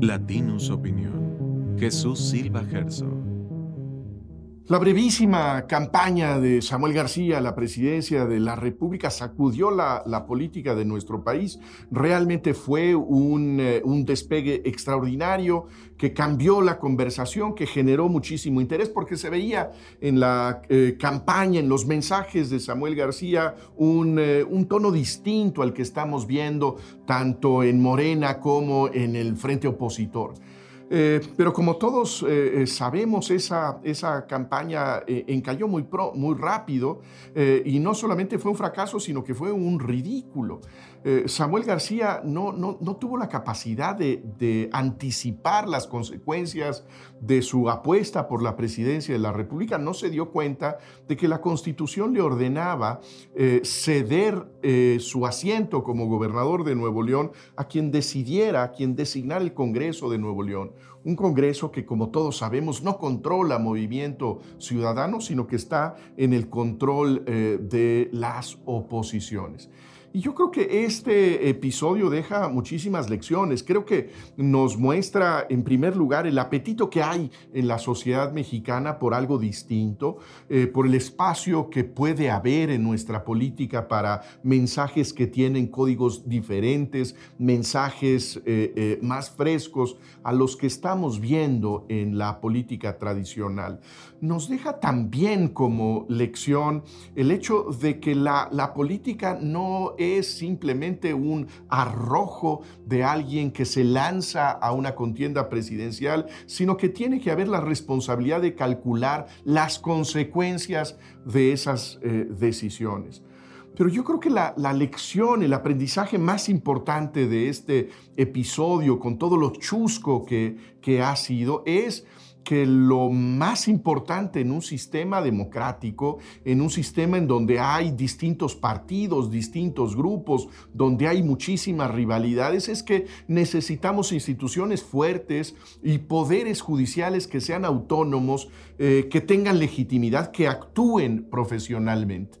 Latinus Opinión. Jesús Silva Gerso. La brevísima campaña de Samuel García a la presidencia de la República sacudió la, política de nuestro país. Realmente fue un, eh, un, despegue extraordinario que cambió la conversación, que generó muchísimo interés, porque se veía en la eh, campaña, en los mensajes de Samuel García, un, eh, un tono distinto al que estamos viendo tanto en Morena como en el frente opositor. Eh, pero como todos eh, eh, sabemos, esa, campaña encalló muy, muy rápido y no solamente fue un fracaso, sino que fue un ridículo. Samuel García no, tuvo la capacidad de, de, anticipar las consecuencias de su apuesta por la presidencia de la República. No se dio cuenta de que la Constitución le ordenaba ceder su asiento como gobernador de Nuevo León a quien decidiera, a quien designara el Congreso de Nuevo León un Congreso que, como todos sabemos, no controla movimiento ciudadano, sino que está en el control eh, de las oposiciones. Y yo creo que este episodio deja muchísimas lecciones. Creo que nos muestra, en primer lugar, el apetito que hay en la sociedad mexicana por algo distinto, eh, por el espacio que puede haber en nuestra política para mensajes que tienen códigos diferentes, mensajes eh, eh, más frescos a los que estamos viendo en la política tradicional. Nos deja también como lección el hecho de que la, la política no es simplemente un arrojo de alguien que se lanza a una contienda presidencial, sino que tiene que haber la responsabilidad de calcular las consecuencias de esas eh, decisiones. Pero yo creo que la, lección, el aprendizaje más importante de este episodio, con todo lo chusco que, que ha sido, es que lo más importante en un sistema democrático, en un sistema en donde hay distintos partidos, distintos grupos, donde hay muchísimas rivalidades, es que necesitamos instituciones fuertes y poderes judiciales que sean autónomos, eh, que tengan legitimidad, que actúen profesionalmente.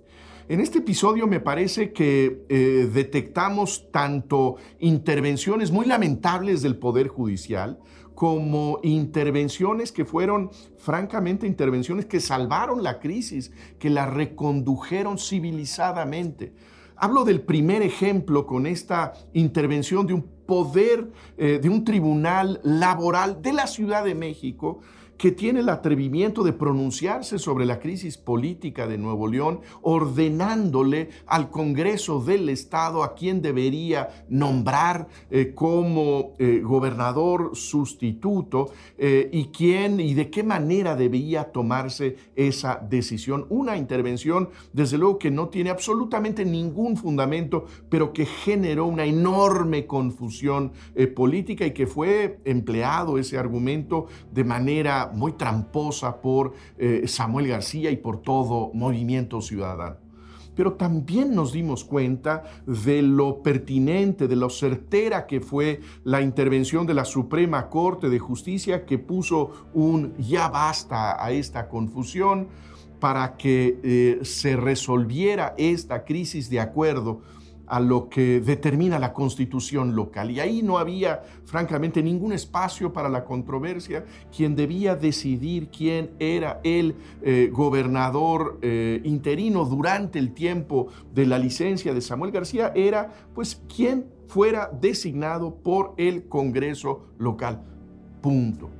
En este episodio me parece que eh, detectamos tanto intervenciones muy lamentables del Poder Judicial, como intervenciones que fueron, francamente, intervenciones que salvaron la crisis, que la recondujeron civilizadamente. Hablo del primer ejemplo con esta intervención de un poder, eh, de un tribunal laboral de la Ciudad de México, que tiene el atrevimiento de pronunciarse sobre la crisis política de Nuevo León, ordenándole al Congreso del Estado a quien debería nombrar eh, como eh, gobernador sustituto eh, y quién y de qué manera debía tomarse esa decisión. Una intervención, desde luego, que no tiene absolutamente ningún fundamento, pero que generó una enorme confusión política y que fue empleado ese argumento de manera muy tramposa por eh, Samuel García y por todo movimiento ciudadano. Pero también nos dimos cuenta de lo pertinente, de lo certera que fue la intervención de la Suprema Corte de Justicia que puso un ya basta a esta confusión para que eh, se resolviera esta crisis de acuerdo a lo que determina la constitución local. Y ahí no había, francamente, ningún espacio para la controversia. Quien debía decidir quién era el eh, gobernador eh, interino durante el tiempo de la licencia de Samuel García era, pues, quien fuera designado por el Congreso local. Punto.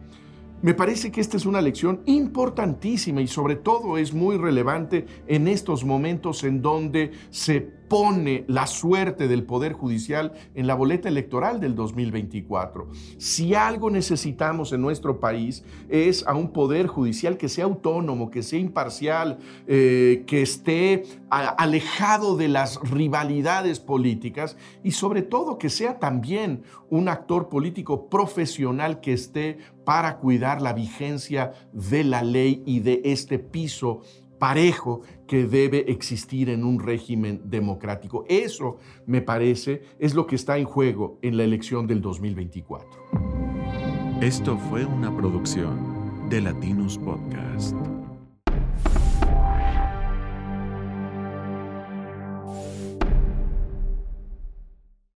Me parece que esta es una lección importantísima y sobre todo es muy relevante en estos momentos en donde se pone la suerte del Poder Judicial en la boleta electoral del 2024. Si algo necesitamos en nuestro país es a un Poder Judicial que sea autónomo, que sea imparcial, eh, que esté alejado de las rivalidades políticas y sobre todo que sea también un actor político profesional que esté para cuidar la vigencia de la ley y de este piso parejo que debe existir en un régimen democrático. Eso, me parece, es lo que está en juego en la elección del 2024. Esto fue una producción de Latinus Podcast.